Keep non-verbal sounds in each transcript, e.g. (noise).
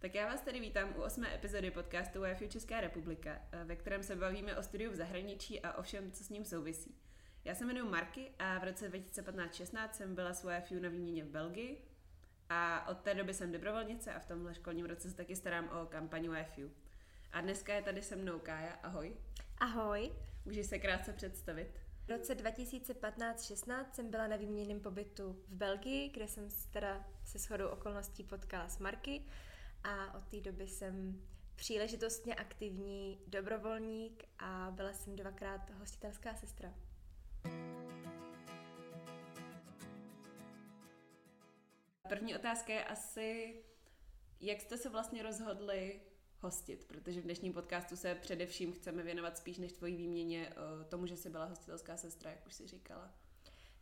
Tak já vás tady vítám u osmé epizody podcastu WiFi Česká republika, ve kterém se bavíme o studiu v zahraničí a o všem, co s ním souvisí. Já se jmenuji Marky a v roce 2015-16 jsem byla s WiFi na výměně v Belgii a od té doby jsem dobrovolnice a v tomhle školním roce se taky starám o kampaň WiFi. A dneska je tady se mnou Kája. Ahoj. Ahoj. Můžeš se krátce představit? V roce 2015-16 jsem byla na výměnném pobytu v Belgii, kde jsem teda se shodou okolností potkala s Marky a od té doby jsem příležitostně aktivní dobrovolník a byla jsem dvakrát hostitelská sestra. První otázka je asi, jak jste se vlastně rozhodli hostit, protože v dnešním podcastu se především chceme věnovat spíš než tvojí výměně eh, tomu, že jsi byla hostitelská sestra, jak už si říkala.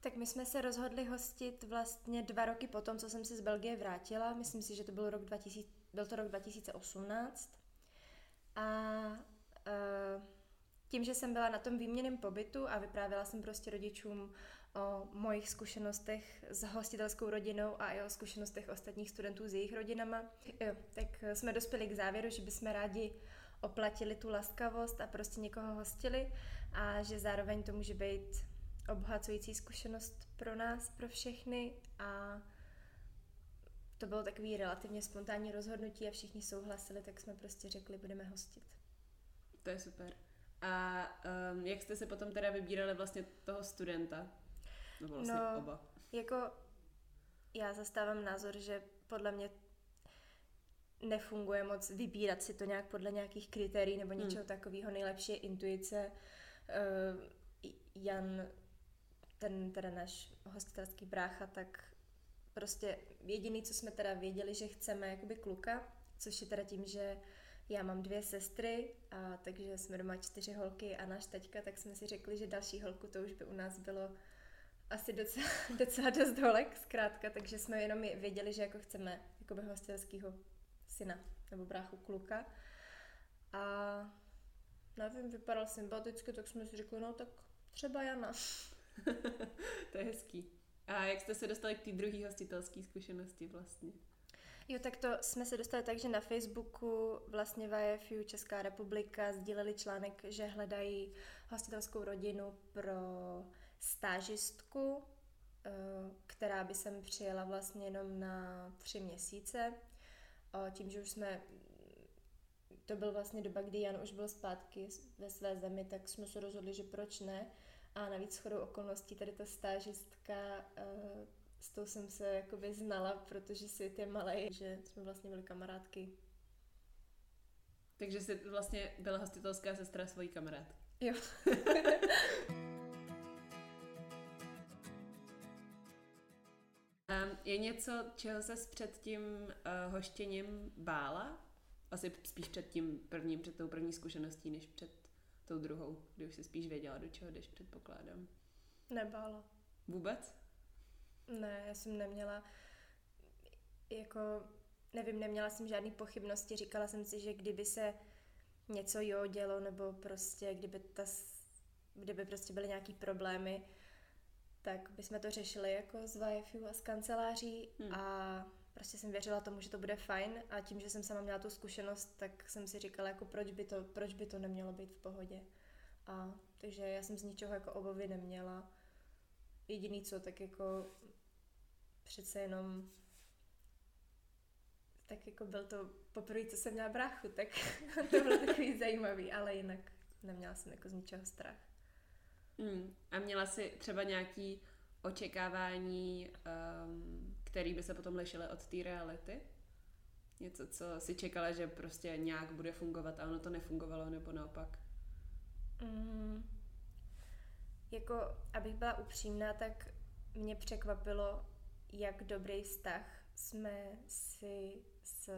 Tak my jsme se rozhodli hostit vlastně dva roky potom, co jsem se z Belgie vrátila. Myslím si, že to byl rok 2000, byl to rok 2018. A uh, tím, že jsem byla na tom výměném pobytu a vyprávěla jsem prostě rodičům o mojich zkušenostech s hostitelskou rodinou a i o zkušenostech ostatních studentů s jejich rodinama, tak jsme dospěli k závěru, že bychom rádi oplatili tu laskavost a prostě někoho hostili a že zároveň to může být obohacující zkušenost pro nás, pro všechny a to bylo takový relativně spontánní rozhodnutí a všichni souhlasili, tak jsme prostě řekli, budeme hostit. To je super. A um, jak jste se potom teda vybírali vlastně toho studenta? Nebo vlastně no, oba? jako já zastávám názor, že podle mě nefunguje moc vybírat si to nějak podle nějakých kritérií nebo něčeho hmm. takového. Nejlepší je intuice. Uh, Jan, ten teda náš hostitelský brácha, tak prostě jediný, co jsme teda věděli, že chceme jakoby kluka, což je teda tím, že já mám dvě sestry, a takže jsme doma čtyři holky a náš teďka, tak jsme si řekli, že další holku to už by u nás bylo asi docela, (laughs) docela dost holek, zkrátka, takže jsme jenom věděli, že jako chceme jakoby hostelského syna nebo bráchu kluka. A nevím, vypadal sympaticky, tak jsme si řekli, no tak třeba Jana. (laughs) to je hezký. A jak jste se dostali k té druhé hostitelské zkušenosti vlastně? Jo, tak to jsme se dostali tak, že na Facebooku vlastně VFU Česká republika sdíleli článek, že hledají hostitelskou rodinu pro stážistku, eh, která by sem přijela vlastně jenom na tři měsíce. Tím, že už jsme to byl vlastně doba, kdy Jan už byl zpátky ve své zemi, tak jsme se rozhodli, že proč ne. A navíc chodou okolností tady ta stážistka eh, s tou jsem se jakoby znala, protože svět je malý, že jsme vlastně byli kamarádky. Takže jsi vlastně byla hostitelská sestra svojí kamarádky. Jo. (laughs) je něco, čeho se před tím uh, hoštěním bála? Asi spíš před tím prvním, před tou první zkušeností, než před tou druhou, kdy už si spíš věděla, do čeho jdeš, předpokládám. Nebála. Vůbec? Ne, já jsem neměla, jako, nevím, neměla jsem žádný pochybnosti, říkala jsem si, že kdyby se něco jo dělo, nebo prostě kdyby, ta, kdyby prostě byly nějaký problémy, tak bychom to řešili jako z VFU a z kanceláří hmm. a prostě jsem věřila tomu, že to bude fajn a tím, že jsem sama měla tu zkušenost, tak jsem si říkala, jako proč by to, proč by to nemělo být v pohodě. A takže já jsem z ničeho jako obavy neměla jediný co, tak jako přece jenom tak jako byl to poprvé, co jsem měla bráchu, tak (laughs) to bylo takový zajímavý, ale jinak neměla jsem jako z ničeho strach. Hmm. A měla jsi třeba nějaký očekávání, um, který by se potom lišily od té reality? Něco, co si čekala, že prostě nějak bude fungovat a ono to nefungovalo, nebo naopak? Mm, jako, abych byla upřímná, tak mě překvapilo, jak dobrý vztah jsme si s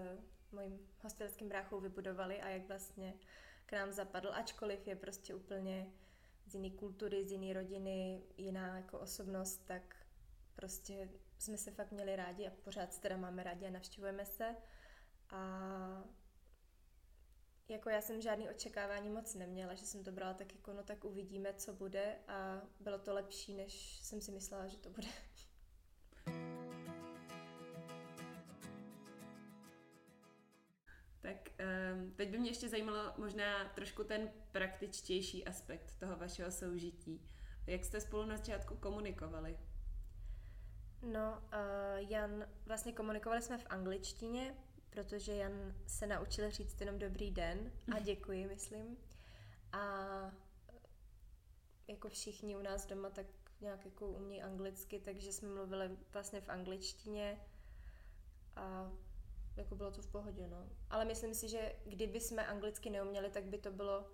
mojím hostelským bráchou vybudovali a jak vlastně k nám zapadl, ačkoliv je prostě úplně z jiné kultury, z jiné rodiny, jiná jako osobnost, tak prostě jsme se fakt měli rádi a pořád teda máme rádi a navštěvujeme se. A jako já jsem žádný očekávání moc neměla, že jsem to brala tak jako no tak uvidíme, co bude a bylo to lepší, než jsem si myslela, že to bude. Um, teď by mě ještě zajímalo možná trošku ten praktičtější aspekt toho vašeho soužití. Jak jste spolu na začátku komunikovali? No, uh, Jan, vlastně komunikovali jsme v angličtině, protože Jan se naučil říct jenom dobrý den a děkuji, myslím. A jako všichni u nás doma, tak nějak jako umí anglicky, takže jsme mluvili vlastně v angličtině a jako bylo to v pohodě, no. Ale myslím si, že kdyby jsme anglicky neuměli, tak by to bylo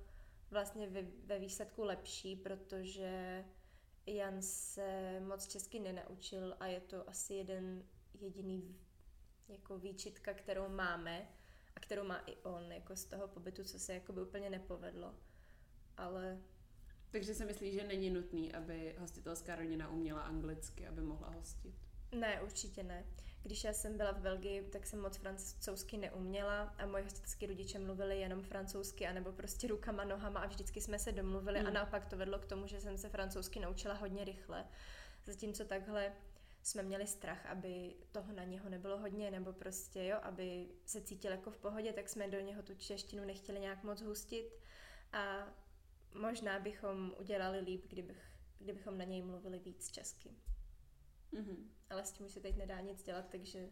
vlastně ve, ve výsledku lepší, protože Jan se moc česky nenaučil a je to asi jeden jediný jako výčitka, kterou máme a kterou má i on, jako z toho pobytu, co se jako by úplně nepovedlo. Ale... Takže si myslí, že není nutný, aby hostitelská rodina uměla anglicky, aby mohla hostit? Ne, určitě ne. Když já jsem byla v Belgii, tak jsem moc francouzsky neuměla a moji hostitelské rodiče mluvili jenom francouzsky anebo prostě rukama, nohama a vždycky jsme se domluvili hmm. a naopak to vedlo k tomu, že jsem se francouzsky naučila hodně rychle. Zatímco takhle jsme měli strach, aby toho na něho nebylo hodně, nebo prostě, jo, aby se cítil jako v pohodě, tak jsme do něho tu češtinu nechtěli nějak moc hustit a možná bychom udělali líp, kdybych, kdybychom na něj mluvili víc česky. Mm-hmm. Ale s tím už se teď nedá nic dělat, takže...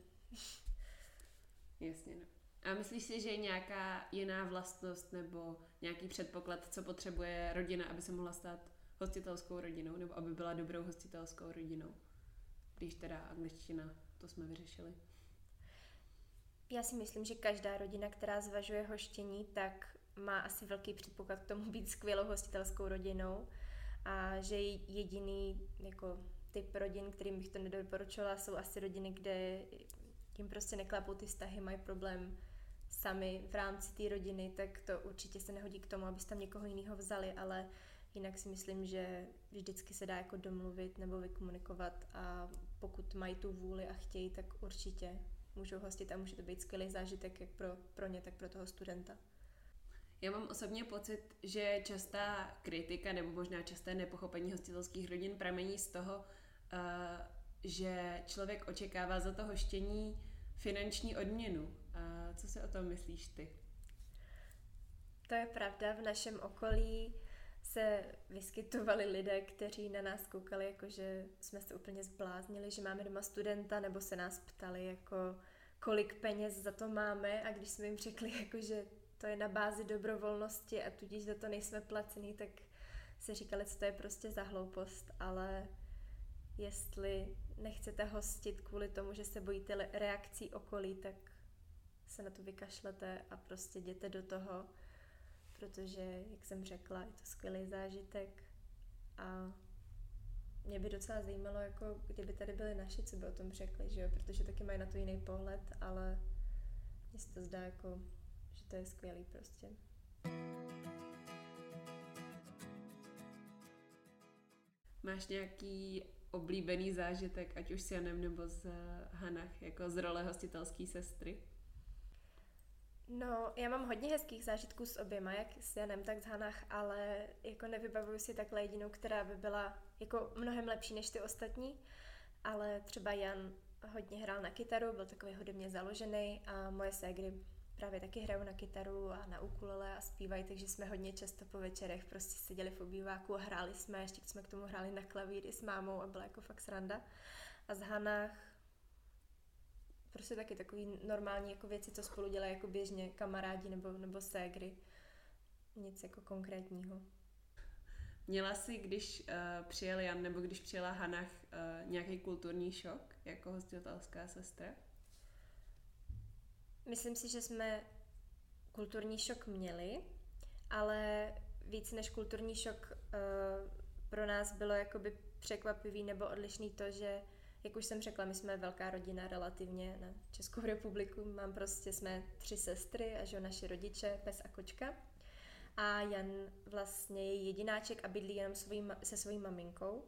Jasně, no. A myslíš si, že je nějaká jiná vlastnost nebo nějaký předpoklad, co potřebuje rodina, aby se mohla stát hostitelskou rodinou, nebo aby byla dobrou hostitelskou rodinou? Když teda angličtina, to jsme vyřešili. Já si myslím, že každá rodina, která zvažuje hoštění, tak má asi velký předpoklad k tomu být skvělou hostitelskou rodinou a že jediný jako typ rodin, kterým bych to nedoporučovala, jsou asi rodiny, kde jim prostě neklapou ty vztahy, mají problém sami v rámci té rodiny, tak to určitě se nehodí k tomu, abyste tam někoho jiného vzali, ale jinak si myslím, že vždycky se dá jako domluvit nebo vykomunikovat a pokud mají tu vůli a chtějí, tak určitě můžou hostit a může to být skvělý zážitek jak pro, pro ně, tak pro toho studenta. Já mám osobně pocit, že častá kritika nebo možná časté nepochopení hostitelských rodin pramení z toho, že člověk očekává za to hoštění finanční odměnu. Uh, co si o tom myslíš ty? To je pravda, v našem okolí se vyskytovali lidé, kteří na nás koukali, jako že jsme se úplně zbláznili, že máme doma studenta, nebo se nás ptali, jako kolik peněz za to máme a když jsme jim řekli, (laughs) jako že to je na bázi dobrovolnosti a tudíž za to nejsme placení, tak se říkali, co to je prostě za hloupost, ale jestli nechcete hostit kvůli tomu, že se bojíte reakcí okolí, tak se na to vykašlete a prostě jděte do toho protože, jak jsem řekla, je to skvělý zážitek a mě by docela zajímalo, jako kdyby tady byli naši, co by o tom řekli, že jo? protože taky mají na to jiný pohled, ale mně se to zdá jako, že to je skvělý prostě. Máš nějaký oblíbený zážitek, ať už s Janem nebo z Hanach, jako z role hostitelské sestry? No, já mám hodně hezkých zážitků s oběma, jak s Janem, tak s Hanach, ale jako nevybavuju si takhle jedinou, která by byla jako mnohem lepší než ty ostatní, ale třeba Jan hodně hrál na kytaru, byl takový hudebně založený a moje ségry právě taky hrajou na kytaru a na ukulele a zpívají, takže jsme hodně často po večerech prostě seděli v obýváku a hráli jsme, ještě jsme k tomu hráli na klavír i s mámou a byla jako fakt sranda. A z Hanách prostě taky takový normální jako věci, co spolu dělají jako běžně kamarádi nebo, nebo ségry. Nic jako konkrétního. Měla jsi, když uh, přijel Jan nebo když přijela Hanach, uh, nějaký kulturní šok jako hostitelská sestra? Myslím si, že jsme kulturní šok měli, ale víc než kulturní šok uh, pro nás bylo jakoby překvapivý nebo odlišný to, že jak už jsem řekla, my jsme velká rodina relativně na Českou republiku. Mám prostě, jsme tři sestry a že naši rodiče, pes a kočka. A Jan vlastně je jedináček a bydlí jenom svý, se svojí maminkou.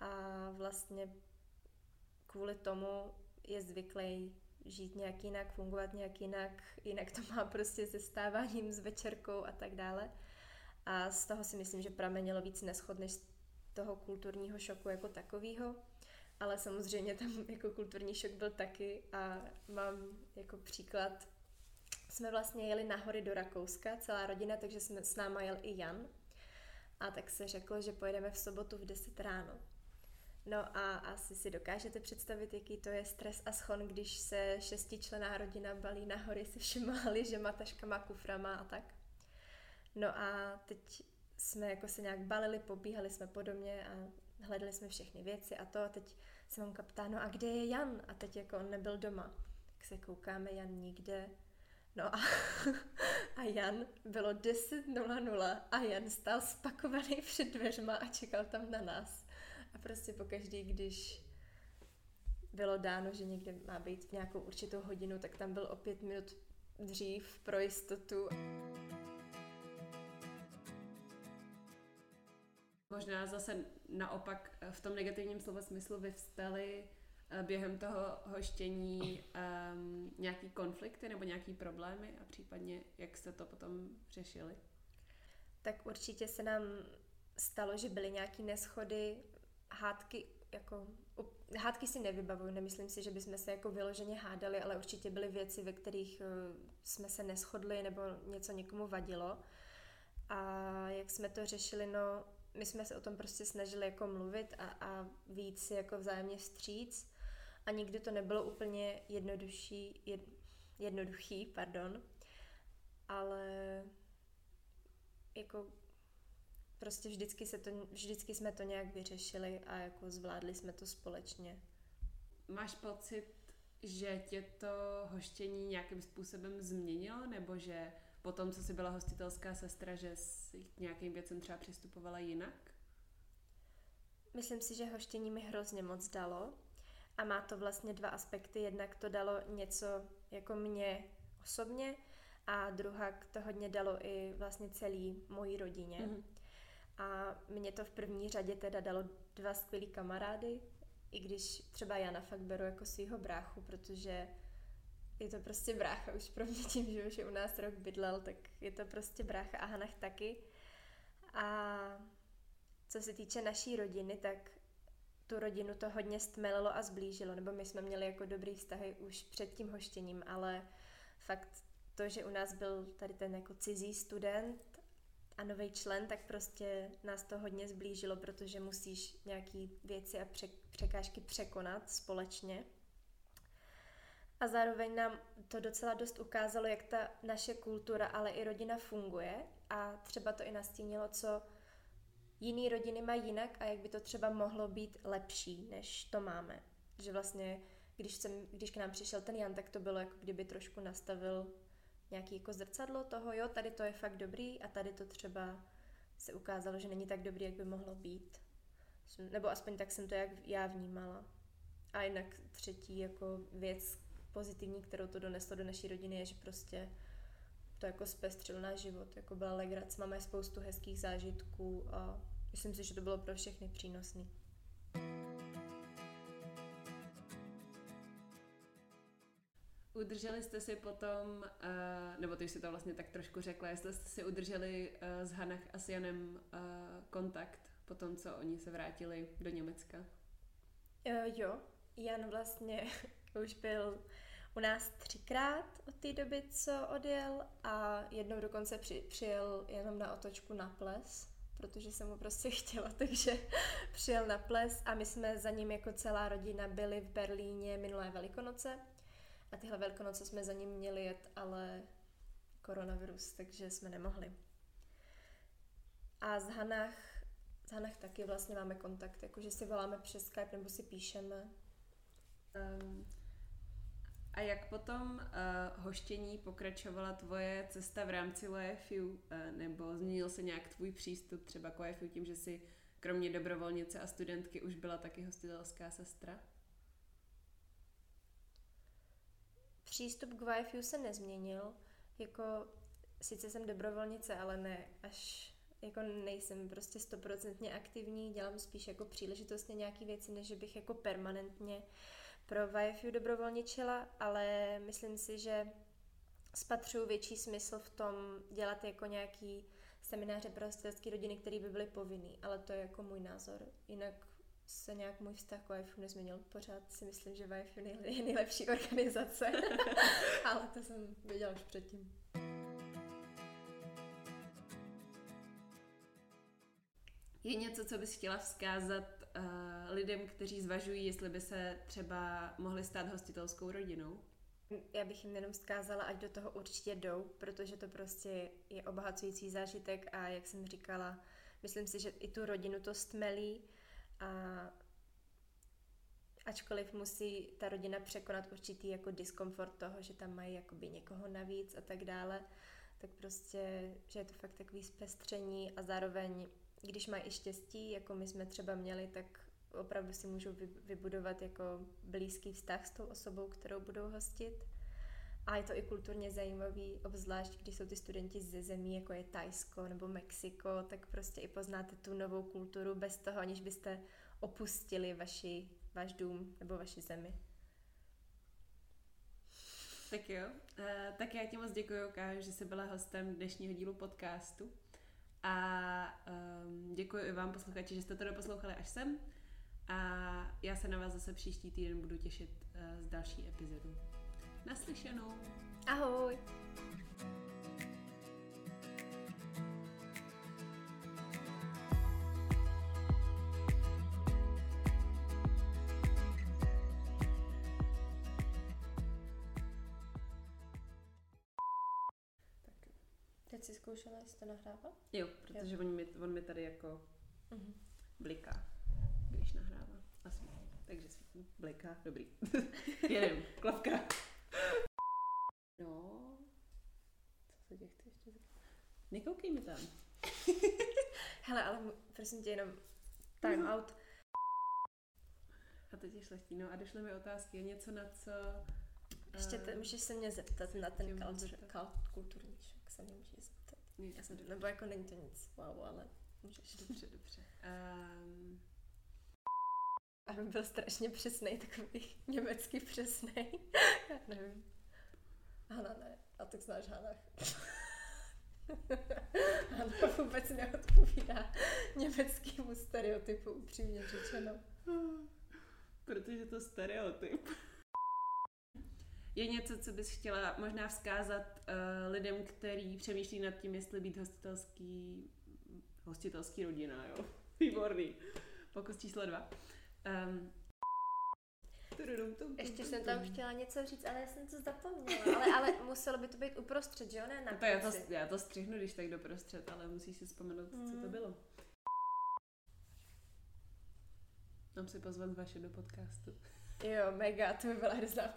A vlastně kvůli tomu je zvyklý žít nějak jinak, fungovat nějak jinak, jinak to má prostě se stáváním, s večerkou a tak dále. A z toho si myslím, že pramenilo víc neschod než z toho kulturního šoku jako takového ale samozřejmě tam jako kulturní šok byl taky a mám jako příklad jsme vlastně jeli na hory do Rakouska, celá rodina, takže jsme s náma jel i Jan. A tak se řeklo, že pojedeme v sobotu v 10 ráno. No a asi si dokážete představit, jaký to je stres a schon, když se šestičlená rodina balí na hory se všema (laughs) ližema, taškama, kuframa a tak. No a teď jsme jako se nějak balili, pobíhali jsme po domě a hledali jsme všechny věci a to a teď se mamka ptá, no a kde je Jan? A teď jako on nebyl doma. Tak se koukáme, Jan nikde. No a, (laughs) a Jan, bylo 10.00 a Jan stál spakovaný před dveřma a čekal tam na nás. A prostě pokaždý, když bylo dáno, že někde má být v nějakou určitou hodinu, tak tam byl o pět minut dřív pro jistotu. Možná zase naopak v tom negativním slova smyslu vyvstaly eh, během toho hoštění um, nějaký konflikty nebo nějaký problémy a případně jak jste to potom řešili? Tak určitě se nám stalo, že byly nějaké neschody, hádky, jako, hádky si nevybavuju, nemyslím si, že bychom se jako vyloženě hádali, ale určitě byly věci, ve kterých uh, jsme se neschodli nebo něco někomu vadilo. A jak jsme to řešili, no my jsme se o tom prostě snažili jako mluvit a, a víc si jako vzájemně vstříc a nikdy to nebylo úplně jednodušší, jed, jednoduchý, pardon, ale jako prostě vždycky, se to, vždycky jsme to nějak vyřešili a jako zvládli jsme to společně. Máš pocit, že tě to hoštění nějakým způsobem změnilo, nebo že po tom, co jsi byla hostitelská sestra, že jsi k nějakým věcem třeba přistupovala jinak? Myslím si, že hoštění mi hrozně moc dalo a má to vlastně dva aspekty. Jednak to dalo něco jako mě osobně a druhá to hodně dalo i vlastně celý mojí rodině. Mm-hmm. A mě to v první řadě teda dalo dva skvělý kamarády, i když třeba já na fakt beru jako svého bráchu, protože je to prostě brácha už pro mě tím, že už je u nás rok bydlel, tak je to prostě brácha a Hanach taky. A co se týče naší rodiny, tak tu rodinu to hodně stmelilo a zblížilo, nebo my jsme měli jako dobrý vztahy už před tím hoštěním, ale fakt to, že u nás byl tady ten jako cizí student a nový člen, tak prostě nás to hodně zblížilo, protože musíš nějaký věci a překážky překonat společně. A zároveň nám to docela dost ukázalo, jak ta naše kultura, ale i rodina funguje a třeba to i nastínilo, co jiný rodiny mají jinak a jak by to třeba mohlo být lepší, než to máme. Že vlastně, když, jsem, když k nám přišel ten Jan, tak to bylo jako kdyby trošku nastavil nějaký jako zrcadlo toho, jo, tady to je fakt dobrý a tady to třeba se ukázalo, že není tak dobrý, jak by mohlo být. Nebo aspoň tak jsem to jak já vnímala. A jinak třetí jako věc pozitivní, kterou to doneslo do naší rodiny, je, že prostě to jako zpestřil náš život. Jako byla legrace, máme spoustu hezkých zážitků a myslím si, že to bylo pro všechny přínosný. Udrželi jste si potom, uh, nebo ty jsi to vlastně tak trošku řekla, jestli jste si udrželi uh, s Hanach a s Janem uh, kontakt po tom, co oni se vrátili do Německa? Uh, jo, Jan vlastně (laughs) už byl u nás třikrát od té doby, co odjel a jednou dokonce při, přijel jenom na otočku na ples, protože jsem mu prostě (laughs) chtěla, takže přijel na ples a my jsme za ním jako celá rodina byli v Berlíně minulé velikonoce a tyhle velikonoce jsme za ním měli jet, ale koronavirus, takže jsme nemohli. A z Hanach, z Hanach taky vlastně máme kontakt, jakože si voláme přes Skype nebo si píšeme. Um, a jak potom uh, hoštění pokračovala tvoje cesta v rámci YFU? Uh, eh, nebo změnil se nějak tvůj přístup třeba k YFU tím, že si kromě dobrovolnice a studentky už byla taky hostitelská sestra? Přístup k YFU se nezměnil. Jako sice jsem dobrovolnice, ale ne až jako nejsem prostě stoprocentně aktivní, dělám spíš jako příležitostně nějaké věci, než bych jako permanentně pro VFU dobrovolničila, ale myslím si, že spatřuju větší smysl v tom dělat jako nějaký semináře pro hostitelské rodiny, které by byly povinný, ale to je jako můj názor. Jinak se nějak můj vztah k YFU nezměnil. Pořád si myslím, že YFU je nejlepší (laughs) organizace, (laughs) ale to jsem věděla už předtím. Je něco, co bys chtěla vzkázat uh, lidem, kteří zvažují, jestli by se třeba mohli stát hostitelskou rodinou? Já bych jim jenom vzkázala, ať do toho určitě jdou, protože to prostě je obohacující zážitek a jak jsem říkala, myslím si, že i tu rodinu to stmelí a ačkoliv musí ta rodina překonat určitý jako diskomfort toho, že tam mají jakoby někoho navíc a tak dále, tak prostě, že je to fakt takový zpestření a zároveň, když mají i štěstí, jako my jsme třeba měli, tak opravdu si můžou vybudovat jako blízký vztah s tou osobou, kterou budou hostit. A je to i kulturně zajímavý, obzvlášť když jsou ty studenti ze zemí, jako je Tajsko nebo Mexiko, tak prostě i poznáte tu novou kulturu bez toho, aniž byste opustili vaši, váš dům nebo vaši zemi. Tak jo, uh, tak já ti moc děkuji, Kájo, že jsi byla hostem dnešního dílu podcastu. A um, děkuji i vám, posluchači, že jste to doposlouchali až sem. A já se na vás zase příští týden budu těšit uh, z další epizody. Naslyšenou. Ahoj. Teď si zkoušela, jestli to nahrává? Jo, protože jo. On, mi, on mi tady jako uh-huh. bliká, když nahrává. Asi. Takže bliká, dobrý. (laughs) Jedem, klavka. No, co se tě chci ještě zeptat? Nekoukej mi tam. (laughs) Hele, ale prosím tě jenom time no. out. A teď je šlechtí. No a došly mi otázky, něco na co... Ještě te, můžeš se mě zeptat na ten kultur, kulturní šok, se mě můžeš zeptat. Já jsem, nebo jako není to nic wow, ale můžeš. Dobře, dobře. Um... Aby byl strašně přesný, takový německý přesný. (laughs) Já nevím. Hana ne. A tak znáš Hana. (laughs) Hana vůbec neodpovídá německému stereotypu, upřímně řečeno. Protože to stereotyp. Je něco, co bys chtěla možná vzkázat uh, lidem, kteří přemýšlí nad tím, jestli být hostitelský, hostitelský rodina, jo? (laughs) Výborný. Pokus číslo dva. Um, ještě jsem tam chtěla něco říct, ale já jsem to zapomněla. Ale, ale muselo by to být uprostřed, že jo? Ne na no to já, to, já to střihnu, když tak doprostřed, ale musíš si vzpomenout, mm. co to hmm. bylo. Mám si pozvat vaše do podcastu. Jo, mega, to by byla hrozná